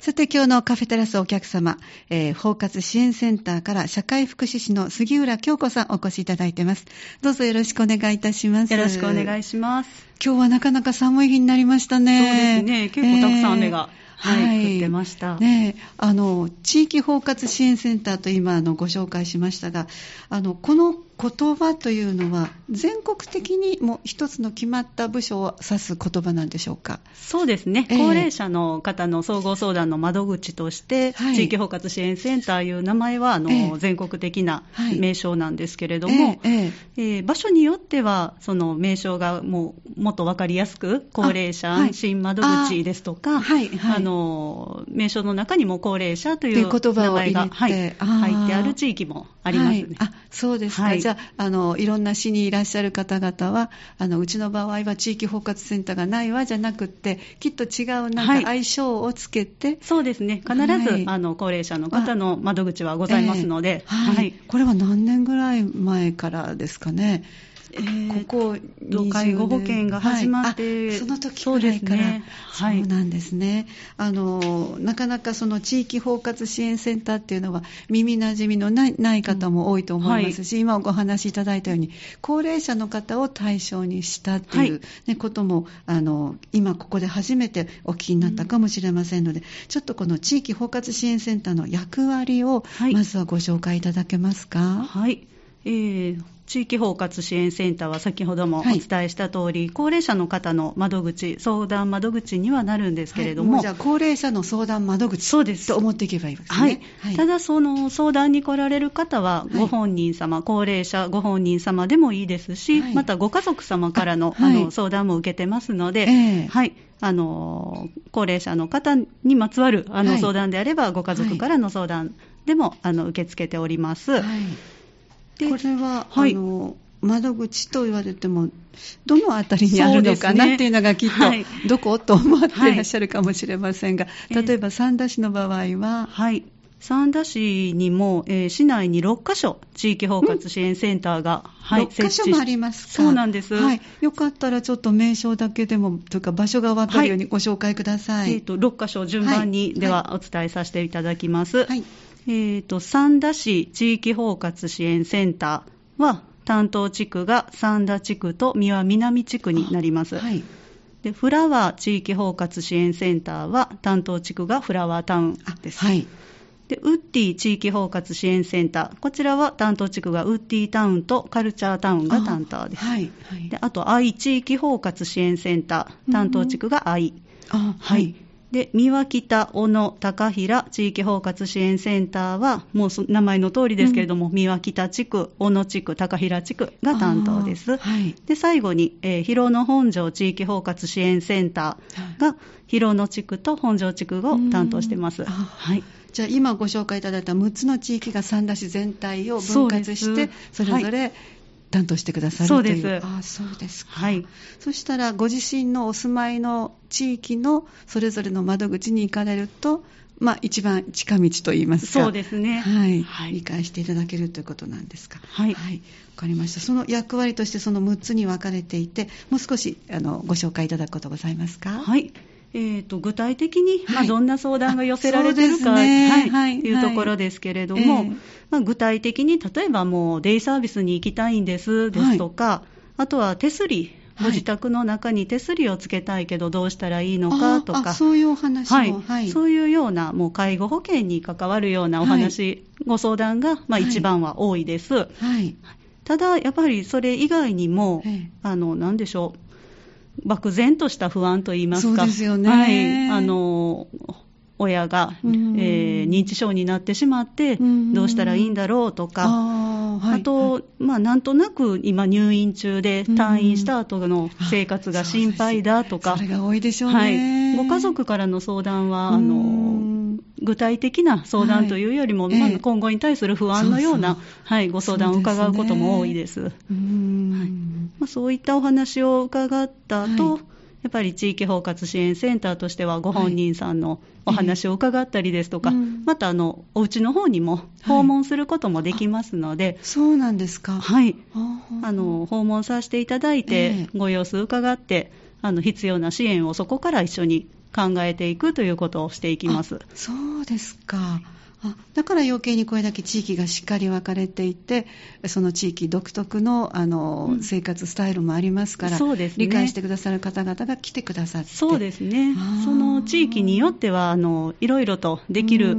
さて今日のカフェテラスお客様、えー、包括支援センターから社会福祉士の杉浦京子さんお越しいただいてます。どうぞよろしくお願いいたします。よろしくお願いします。今日はなかなか寒い日になりましたね。そうですね。結構たくさん雨が。えーはい、はい、降ってました。ねあの、地域包括支援センターと今、あの、ご紹介しましたが、あの、この言葉というのは全国的にも一つの決まった部署を指す言葉なんでしょうか？そうですね、えー、高齢者の方の総合相談の窓口として、はい、地域包括支援センターいう名前はあの、えー、全国的な名称なんですけれども、えー、えー、場所によってはその名称がもうもっと分かりやすく高齢者安心窓口ですとか、はいはい、あの名称の中にも高齢者という名前が、はい、入ってある地域もありますね。あそうですか、じゃああのいろんな市にいらっしゃる方々はあのうちの場合は地域包括センターがないわじゃなくてきっと違うなんか相性をつけて、はい、そうですね。必ず、はい、あの高齢者の方の窓口はございますので、えー、はい、これは何年ぐらい前からですかね。えー、ここ介護保険が始まって、はい、その時ぐらいから、ね。はい、そうなんですね。あのなかなかその地域包括支援センターっていうのは耳なじみのない方も多いと思いますし、うんはい、今お話しいただいたように高齢者の方を対象にしたっていう、ね、こともあの今ここで初めてお聞きになったかもしれませんので、うん、ちょっとこの地域包括支援センターの役割をまずはご紹介いただけますか？はい、えー地域包括支援センターは先ほどもお伝えした通り、はい、高齢者の方の窓口、相談窓口にはなるんですけれども、はい、もじゃあ、高齢者の相談窓口そうです。と思っていけばいいですね。はい、はい、ただ、その相談に来られる方は、ご本人様、高齢者ご本人様でもいいですし、またご家族様からのあの相談も受けてますので、えー、はい。あの高齢者の方にまつわるあの相談であれば、ご家族からの相談でも、あの受け付けております。これは、はい、あの窓口と言われても、どのあたりにあるのかな、っていうのがきっと、はい、どこと思っていらっしゃるかもしれませんが、はい、例えば三田市の場合は、はい、三田市にも、えー、市内に6カ所、地域包括支援センターが、はい、6カ所もありますか？そうなんです、はい、よかったらちょっと名称だけでも、というか場所が分かるようにご紹介ください。えーと、6カ所順番に、ではお伝えさせていただきます。はいえーと、三田市地域包括支援センターは、担当地区が三田地区と三輪南地区になります。はい、でフラワー地域包括支援センターは、担当地区がフラワータウンです。はい、でウッディ地域包括支援センター、こちらは担当地区がウッディタウンとカルチャータウンが担当です。あ,、はいはい、であと、愛地域包括支援センター、担当地区が愛。あはいで、三輪北、小野、高平地域包括支援センターは、もう名前の通りですけれども、うん、三輪北地区、小野地区、高平地区が担当です。はい、で、最後に、えー、広野本庄地域包括支援センターが、広野地区と本庄地区を担当してます。はい。じゃあ今ご紹介いただいた6つの地域が三田市全体を分割してそれぞれ担当してくださるそうです。あそうですか。はい。そしたら、ご自身のお住まいの地域のそれぞれの窓口に行かれると、まあ、一番近道といいますか。そうですね。はい。はい、理解していただけるということなんですか。はい。はい。わかりました。その役割としてその6つに分かれていて、もう少し、あの、ご紹介いただくことございますか。はい。えーと、具体的に、はい、まあ、どんな相談が寄せられてるか、ね、はい、い。うところですけれども、はい。えー、まあ、具体的に例えばもうデイサービスに行きたいんですですとか、はい、あとは手すりご自宅の中に手すりをつけたいけどどうしたらいいのかとか、そういうお話も、はい、そういうような、もう介護保険に関わるようなお話、ご相談が、まあ、一番は多いです。はい。ただ、やっぱりそれ以外にも、あの、なんでしょう、漠然とした不安といいますか、そうですよね、はい、あの親が、えー、認知症になってしまって、どうしたらいいんだろうとか、あはい、あと、はい、まあ、なんとなく今、入院中で退院した後の生活が心配だとか、それが多いでしょうね、はい、ご家族からの相談は、あの具体的な相談というよりも、はい、まあ、今後に対する不安のような、はい、ご相談を伺うことも多いです。そう、ね、まあ、そういったお話を伺った後、はい。やっぱり地域包括支援センターとしてはご本人さんのお話を伺ったりですとか、はい。えーまたあのお家の方にも訪問することもできますので、はい、そうなんですか。はい。あの訪問させていただいて、えー、ご様子伺ってあの必要な支援をそこから一緒に考えていくということをしていきます。そうですか。あだから余計にこれだけ地域がしっかり分かれていて、その地域独特のあの、うん、生活スタイルもありますから、そうですね、理解してくださる方々が来てくださって。そうですね。その地域によっては、あのいろいろとできる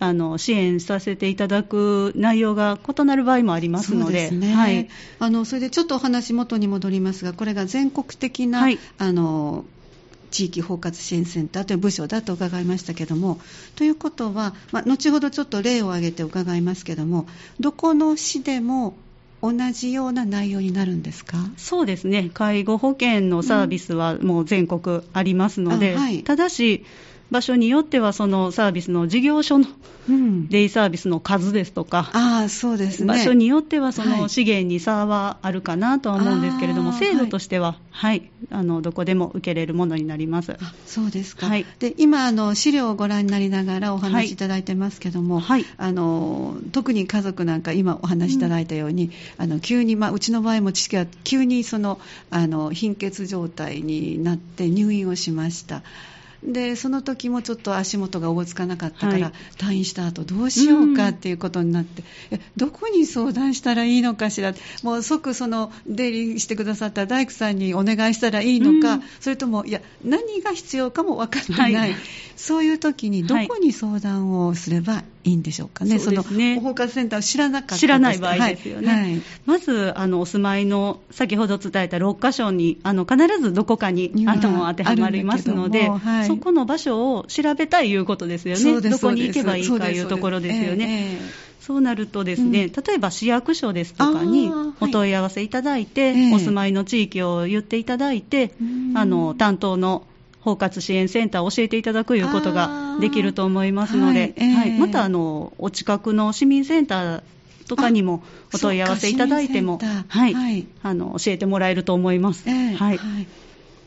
あの支援させていただく内容が異なる場合もありますので、そうですね。はい、あのそれでちょっとお話元に戻りますが、これが全国的な、はい、あの地域包括支援センターという部署だと伺いましたけども、ということは、まあ、後ほどちょっと例を挙げて伺いますけども、どこの市でも同じような内容になるんですか？そうですね、介護保険のサービスはもう全国ありますので、うん。はい、ただし、場所によってはそのサービスの事業所のデイサービスの数ですとか、あそうですね、場所によってはその資源に差はあるかなとは思うんですけれども、はい、制度としては、はい、あのどこでも受けれるものになります。そうですか、はい、で今あの、資料をご覧になりながらお話しいただいてますけども、はい、あの特に家族なんか、今お話しいただいたように、うん、あの急に、まあ、うちの場合も知識は急にそのあの貧血状態になって入院をしました。でその時もちょっと足元がおぼつかなかったから、はい、退院した後どうしようかっていうことになって、うん、どこに相談したらいいのかしら？もう即その出入りしてくださった大工さんにお願いしたらいいのか、うん、それともいや何が必要かも分かってない、はい、そういう時にどこに相談をすればいいんでしょうかね、その包括センターを知らなかった知らない場合ですよね、はい。はい、まずあのお住まいの先ほど伝えた6箇所にあの必ずどこかにあの当てはまりますので、はい、そこの場所を調べたいいうことですよね、どこに行けばいいかいうところですよね。そうなるとですね、うん、例えば市役所ですとかにお問い合わせいただいて、お住まいの地域を言っていただいて、あの担当の包括支援センターを教えていただくいうことができると思いますので、はいえー。はい、またあのお近くの市民センターとかにもお問い合わせいただいても、はい、はい、あの教えてもらえると思います。えー、はい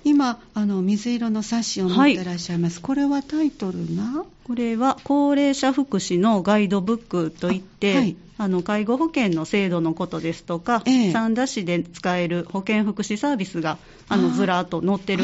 今あの水色の冊子を持ってらっしゃいます、はい、これはタイトルがこれは高齢者福祉のガイドブックといって、はい、あの介護保険の制度のことですとか、ええ、三田市で使える保健福祉サービスがあのずらっと載ってる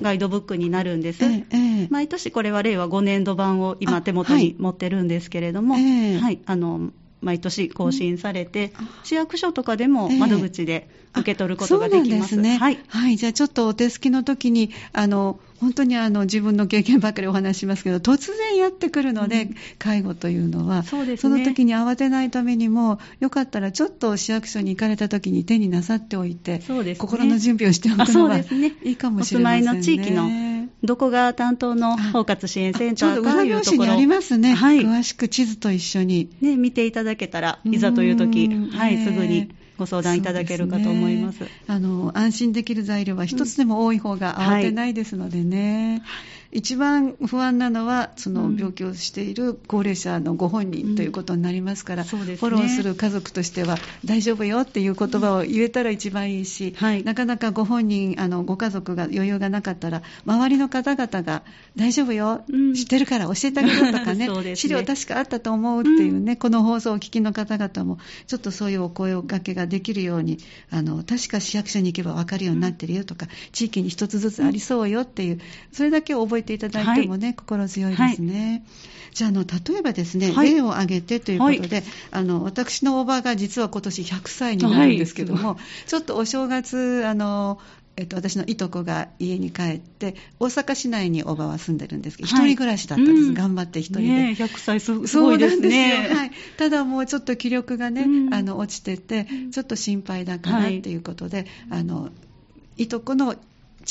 ガイドブックになるんです、え、毎年これは令和5年度版を今手元に持ってるんですけれども、はい、あの毎年更新されて、市役所とかでも窓口で受け取ることができます。えー、ね、はい、はい、じゃあちょっとお手すきの時にあの本当にあの自分の経験ばっかりお話しますけど、突然やってくるので、うん、介護というのはそうです、ね、その時に慌てないためにも、よかったらちょっと市役所に行かれた時に手になさっておいて、そうですね、心の準備をしておくのはいいかもしれませんね。お住まいの地域のどこが担当の包括支援センターかというところ。にありますね、はい、詳しく地図と一緒に、ね、見ていただけたら、いざという時、はい、すぐにご相談いただけるかと思います、ね、あの安心できる材料は一つでも多い方が慌てないですのでね。はい一番不安なのは、その病気をしている高齢者のご本人ということになりますから、うん。ね、フォローする家族としては、大丈夫よっていう言葉を言えたら一番いいし、はい、なかなかご本人、あのご家族が余裕がなかったら、周りの方々が大丈夫よ、うん、知ってるから教えてあげるとかね ね、資料確かあったと思うっていうね、うん、この放送をお聞きの方々も、ちょっとそういうお声をかけができるように、あの確か市役所に行けば分かるようになってるよとか、地域に一つずつありそうよっていう、それだけ覚えていただいてもね、はい、心強いですね。はい、じゃあの、例えばですね、はい、例を挙げてということで、あの、私のおばが実は今年100歳になるんですけども、ちょっとお正月、あの、えっと、私のいとこが家に帰って、大阪市内におばは住んでるんですけど、一、人暮らしだったんです、うん、頑張って一人で。ね、100歳すごいですね。はい。ただもうちょっと気力がね、うん、あの、落ちてて、ちょっと心配だからっていうことで、はい、あの、いとこの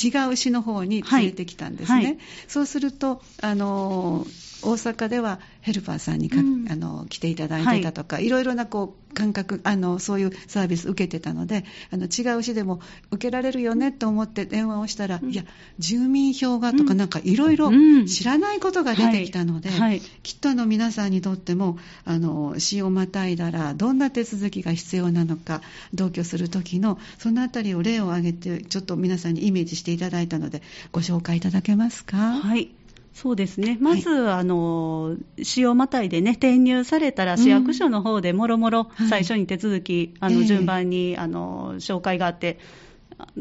違う市の方に連れてきたんですね。はいはい、そうすると、あの大阪ではヘルパーさんにか、うん、あの来ていただいてたとか、はい、いろいろなこう感覚あの、そういうサービス受けてたので、あの違う市でも受けられるよねと思って電話をしたら、うん、いや、住民票がとか、なんかいろいろ知らないことが出てきたので、はい、きっとあの皆さんにとっても、あの市をまたいだら、どんな手続きが必要なのか、同居する時の、そのあたりを例を挙げて、ちょっと皆さんにイメージしていただいたので、ご紹介いただけますか？はいそうですね、まず、はい、あの使用またいでね、転入されたら、市役所の方でもろもろ最初に手続き、うん、あの順番に、えー、あの紹介があって、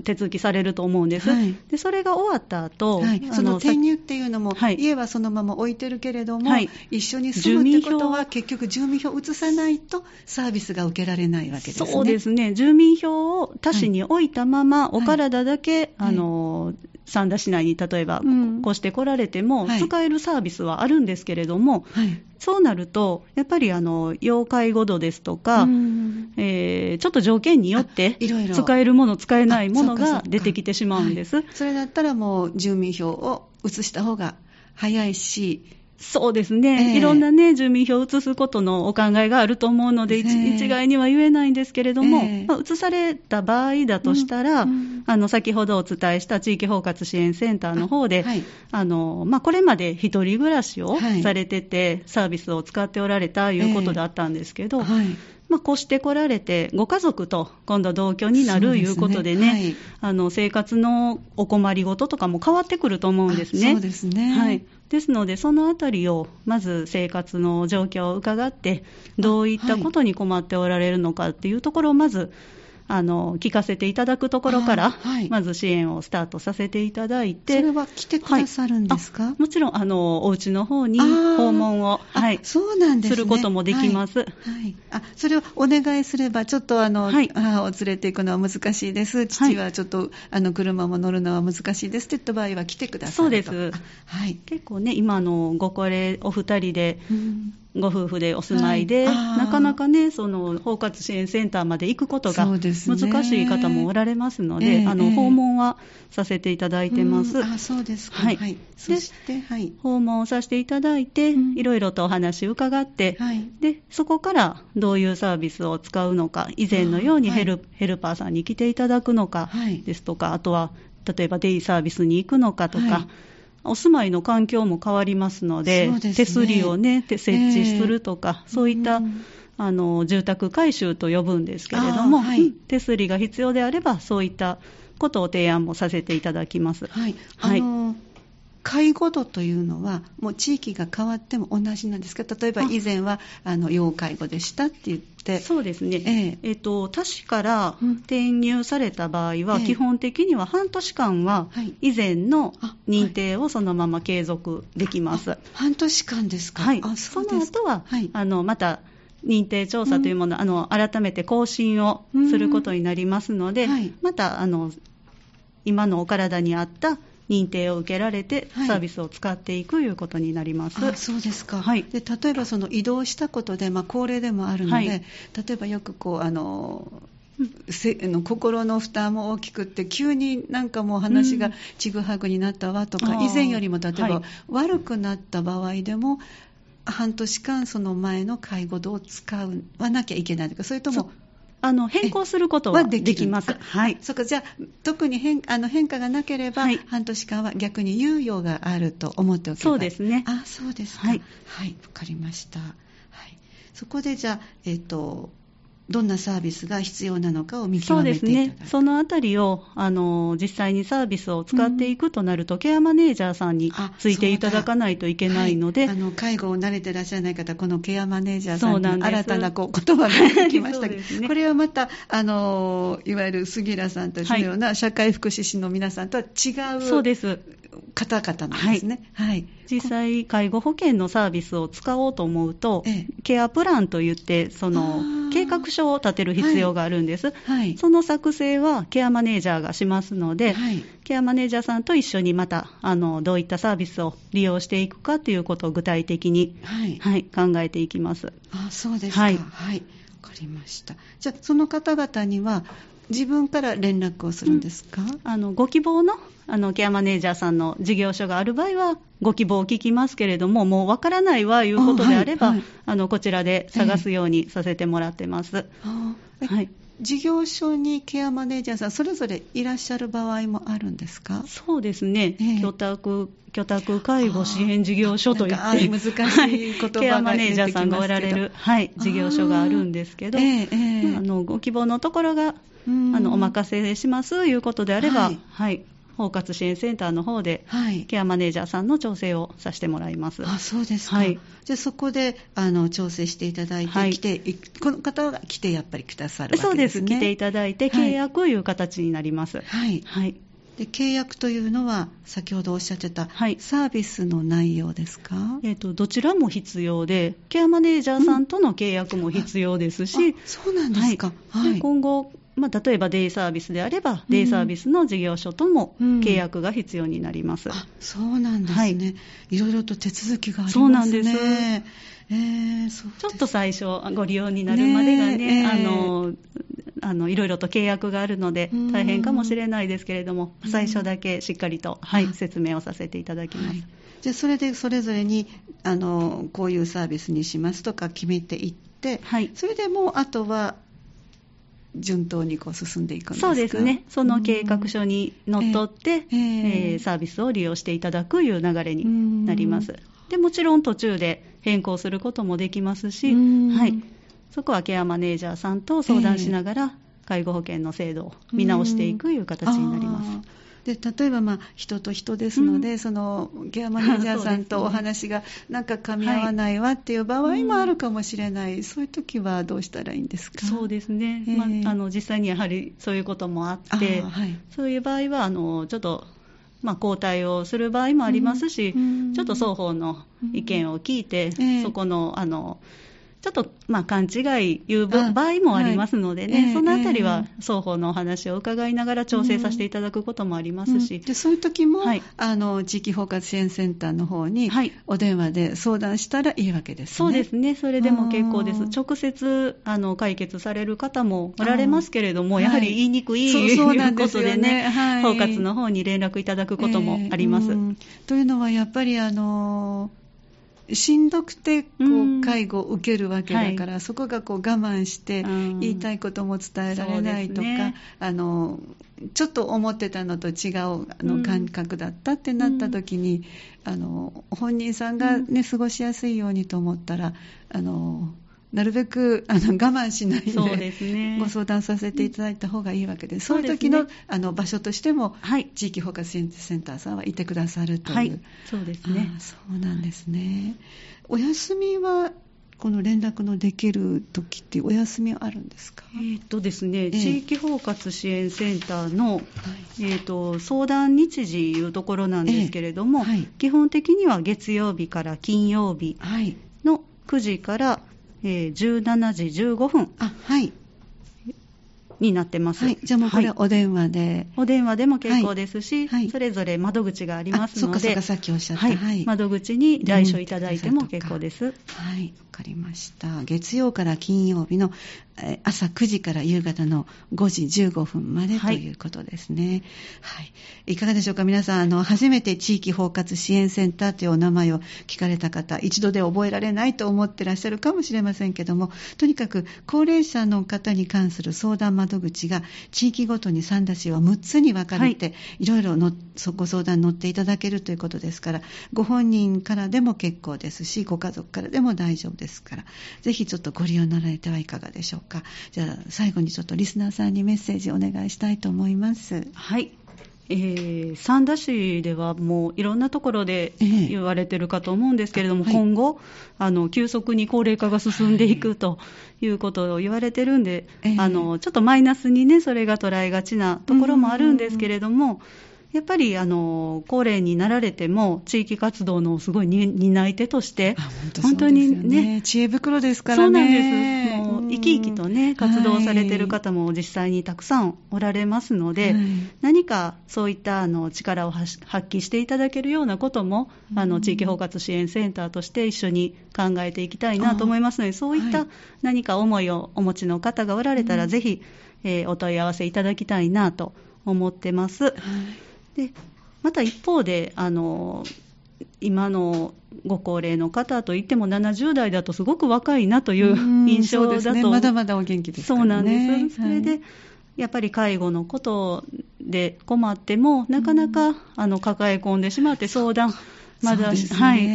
手続きされると思うんです、はい、でそれが終わった後、はい、その転入っていうのも、はい、家はそのまま置いてるけれども、一緒に住むってことは、結局、住民票を移さないとサービスが受けられないわけですね。そうですね。住民票を他市に置いたまま、お体だけ、あの三田市内に例えば越してこられても、使えるサービスはあるんですけれども、はい、そうなると、やっぱりあの要介護度ですとか、えー、ちょっと条件によって、使えるもの、使えないものが出てきてしまうんです。それだったらもう住民票を移した方が早いし、そうですね、えー、いろんなね、住民票を移すことのお考えがあると思うので、えー、一概には言えないんですけれども、えー、まあ、移された場合だとしたら、うん、あの先ほどお伝えした地域包括支援センターの方で、あはい、あのまあ、これまで一人暮らしをされてて、はい、サービスを使っておられたということだったんですけど、はいまあ、越してこられて、ご家族と今度同居になるいうことでね、でねはい、あの生活のお困りごととかも変わってくると思うんですね。そうですね、はい、ですので、そのあたりをまず生活の状況を伺って、どういったことに困っておられるのかっていうところをまずあの聞かせていただくところから、はい、まず支援をスタートさせていただいて、それは来てくださるんですか、はい、もちろんあの、お家の方に訪問を、はい、そうなんです、ね、することもできます、はい、あそれをお願いすれば、ちょっとあの、母を連れていくのは難しいです、父はちょっと、あの車も乗るのは難しいですって言った場合は、来てくださいそうです、はい、結構ね、今のご高齢お二人で、うんご夫婦でお住まいで、はい、なかなかね、その包括支援センターまで行くことが難しい方もおられますので、であの訪問はさせていただいてます。あそうですか、はい、はい、そして、はい、訪問させていただいて、いろいろとお話伺って、はい、で、そこからどういうサービスを使うのか、以前のようにヘルはい、ヘルパーさんに来ていただくのかですとか、あとは例えばデイサービスに行くのかとか、お住まいの環境も変わりますので、でね、手すりをね、設置するとか、えー、そういった、あの住宅改修と呼ぶんですけれども、はい、手すりが必要であれば、そういったことを提案もさせていただきます。はい、あのー介護度というのは、もう地域が変わっても同じなんですか、例えば以前はあの要介護でしたって言って、そうですね、ええ。えっと、他市から転入された場合は、基本的には半年間は、以前の認定をそのまま継続できます。はい、半年間ですか、はい、あその後は、はい、あのまた認定調査というもの、うん、あの改めて更新をすることになりますので、はい、またあの今のお体に合った認定を受けられて、サービスを使っていくということになります、はい、そうですか、はい、で例えばその移動したことで、まあ、高齢でもあるので、はい、例えばよくこうあのせの心の負担も大きくって急になんかもう話がちぐはぐになったわとか、うん、以前よりも例えば悪くなった場合でも半年間その前の介護度を使わなきゃいけないとかそれともあの変更することはできます。はい。そかじゃあ特に変あの変化がなければ、はい、半年間は逆に猶予があると思っておけばそうですね。あ、そうですか。はい。はい、わかりました。はい。そこでじゃあえっ、ー、とどんなサービスが必要なのかを見極めていただそうですね、そのあたりをあの実際にサービスを使っていくとなると、うん、ケアマネージャーさんについていただかないといけないので、はい、あの介護を慣れてらっしゃらない方、このケアマネージャーさんに新たなこう言葉が出てきましたけど、ね、これはまたあの、いわゆる杉浦さんたちのような社会福祉士の皆さんとは違う、そうです方々なんですね。はい、はい。実際、介護保険のサービスを使おうと思うと、ええ、ケアプランといって、その計画書を立てる必要があるんです、はい、その作成はケアマネージャーがしますので、はい、ケアマネージャーさんと一緒にまたあのどういったサービスを利用していくかということを具体的に、はい。はい、考えていきます。あそうですか、はい、はい、分かりました。じゃあ、その方々には、自分から連絡をするんですか、うん、あのご希望のあのケアマネージャーさんの事業所がある場合は、ご希望を聞きますけれども、もうわからないわいうことであれば、あはいはい、あのこちらで探すようにさせてもらってます。えー、はい、事業所にケアマネージャーさん、それぞれいらっしゃる場合もあるんですか？そうですね、えー、居宅居宅介護支援事業所といって、難しい言葉がケアマネージャーさんがおられる、はい、事業所があるんですけど、えーえー、あのご希望のところが、あのお任せしますということであれば、はい、はい包括支援センターの方で、はい、ケアマネージャーさんの調整をさせてもらいます。あそうですか、はい、じゃあそこであの調整していただいて、はい、来てこの方が来てやっぱりくださるわけですね。そうです、来ていただいて、契約という形になります。はい、はい。で契約というのは先ほどおっしゃってた、はい、サービスの内容ですか、えーと、どちらも必要でケアマネージャーさんとの契約も必要ですし、うん、そうなんですか、はい、今後まあ、例えばデイサービスであれば、デイサービスの事業所とも契約が必要になります。うん、そうなんですね、はい、いろいろと手続きがありますね。そうなんです。えー、ちょっと最初、ご利用になるまでがね、ねえー、あのあのいろいろと契約があるので、大変かもしれないですけれども、最初だけしっかりと、はい、説明をさせていただきます。はい。じゃあそれでそれぞれにあのこういうサービスにしますとか決めていって、はい、それでもうあとは順当にこう進んでいくんですか？そうですね、その計画書にのっとって、えー、えー、サービスを利用していただくいう流れになります。でもちろん途中で変更することもできますし、はい、そこはケアマネージャーさんと相談しながら、介護保険の制度を見直していくいう形になります。で例えば、まあ、人と人ですので、うん、そのケアマネージャーさんとお話がなんか噛み合わないわっていう場合もあるかもしれない、はい、そういう時はどうしたらいいんですか？そうですね、えー、まあ、あの実際にやはりそういうこともあって、はい、そういう場合はあのちょっとまあ、交代をする場合もありますし、うん、ちょっと双方の意見を聞いて、うんえ。ー、そこのあのちょっと、まあ、勘違いいう場合もありますのでね、はい。そのあたりは双方のお話を伺いながら調整させていただくこともありますし、うん、でそういう時も、はい、あの地域包括支援センターの方にお電話で相談したらいいわけですね。そうですね、それでも結構です。直接あの解決される方もおられますけれども、やはり言いにくい、ということでね、はい、包括の方に連絡いただくこともあります。えー、というのは、やっぱりあのしんどくてこう介護を受けるわけだから、はい、そこがこう我慢して言いたいことも伝えられないとか、ね、あのちょっと思ってたのと違うあの感覚だったってなった時に、あの本人さんが、ね、過ごしやすいようにと思ったらあのなるべくあの我慢しないで、ね、ご相談させていただいた方がいいわけで、そういう時の、ね、あの場所としても、はい、地域包括支援センターさんはいてくださるという、はい、そうですね。そうなんですね。お休みはこの連絡のできる時ってお休みあるんですか、えーとですね、えー、地域包括支援センターの、はい、えーと、相談日時いうところなんですけれども、えーはい、基本的には月曜日から金曜日の9時からえー、17時15分。あ、はい。になってます。はい、じゃあもうこれお電話で、はい、お電話でも結構ですし、はい、それぞれ窓口がありますので、そっかそっかさっきおっしゃった、はい、窓口に来所いただいても結構です。はい、わかりました。月曜から金曜日の朝9時から夕方の5時15分までということですね。はい。い、かがでしょうか？皆さん、あの、初めて地域包括支援センターというお名前を聞かれた方、一度で覚えられないと思ってらっしゃるかもしれませんけども、とにかく高齢者の方に関する相談窓口が地域ごとに三田市は6つに分かれて、はい、いろいろのご相談に乗っていただけるということですから、ご本人からでも結構ですし、ご家族からでも大丈夫ですから、ぜひちょっとご利用になられてはいかがでしょうか。じゃあ、最後にちょっとリスナーさんにメッセージお願いしたいと思います。はい。えー、三田市ではもういろんなところで言われてるかと思うんですけれども、えーはい、今後あの、急速に高齢化が進んでいくということを言われてるんで、はい、あのちょっとマイナスにね、それが捉えがちなところもあるんですけれども、やっぱりあの高齢になられても、地域活動のすごい担い手として、本当にね、知恵袋ですからね。そうなんです。もう生き生きとね、活動されてる方も実際にたくさんおられますので、はい、何かそういったあの力を発揮していただけるようなことも、あの地域包括支援センターとして一緒に考えていきたいなと思いますので、そういった何か思いをお持ちの方がおられたら、ぜひ、えー、お問い合わせいただきたいなと思ってます。はいでまた一方であの今のご高齢の方といっても70代だとすごく若いなという印象だと、ね、まだまだお元気です、ね、そうなんです、それで、はい、やっぱり介護のことで困ってもなかなか、あの抱え込んでしまって相談まだ、ね、はい、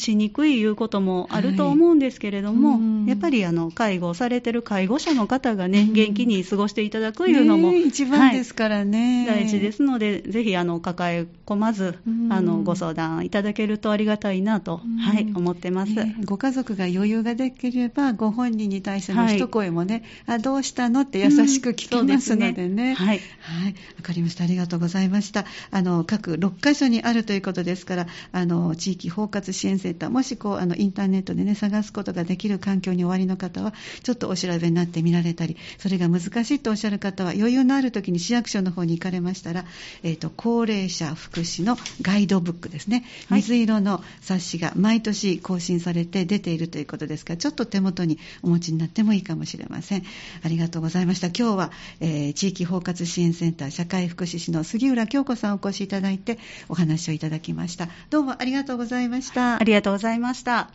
しにくいいうこともあると思うんですけれども、はい、やっぱりあの介護されてる介護者の方がね、元気に過ごしていただくいうのも、ね、一番ですからね、はい、大事ですので、ぜひあの抱え込まず、あのご相談いただけるとありがたいなと、はい、思ってます、ね、ご家族が余裕ができれば、ご本人に対しての一声もね、あどうしたのって優しく聞きますのでね。はい、はい、わかりました。ありがとうございました。あの各6カ所にあるということですから、あの地域包括支援センター、もしこうあのインターネットでね探すことができる環境におありの方は、ちょっとお調べになってみられたり、それが難しいとおっしゃる方は、余裕のある時に市役所の方に行かれましたら、えっ、ー、と高齢者福祉のガイドブックですね、水色の冊子が毎年更新されて出ているということですから、ちょっと手元にお持ちになってもいいかもしれません。ありがとうございました。今日は、えー、地域包括支援センター社会福祉士の杉浦京子さんお越しいただいてお話をいただきました。どうもありがとうございました。ありがとうございました。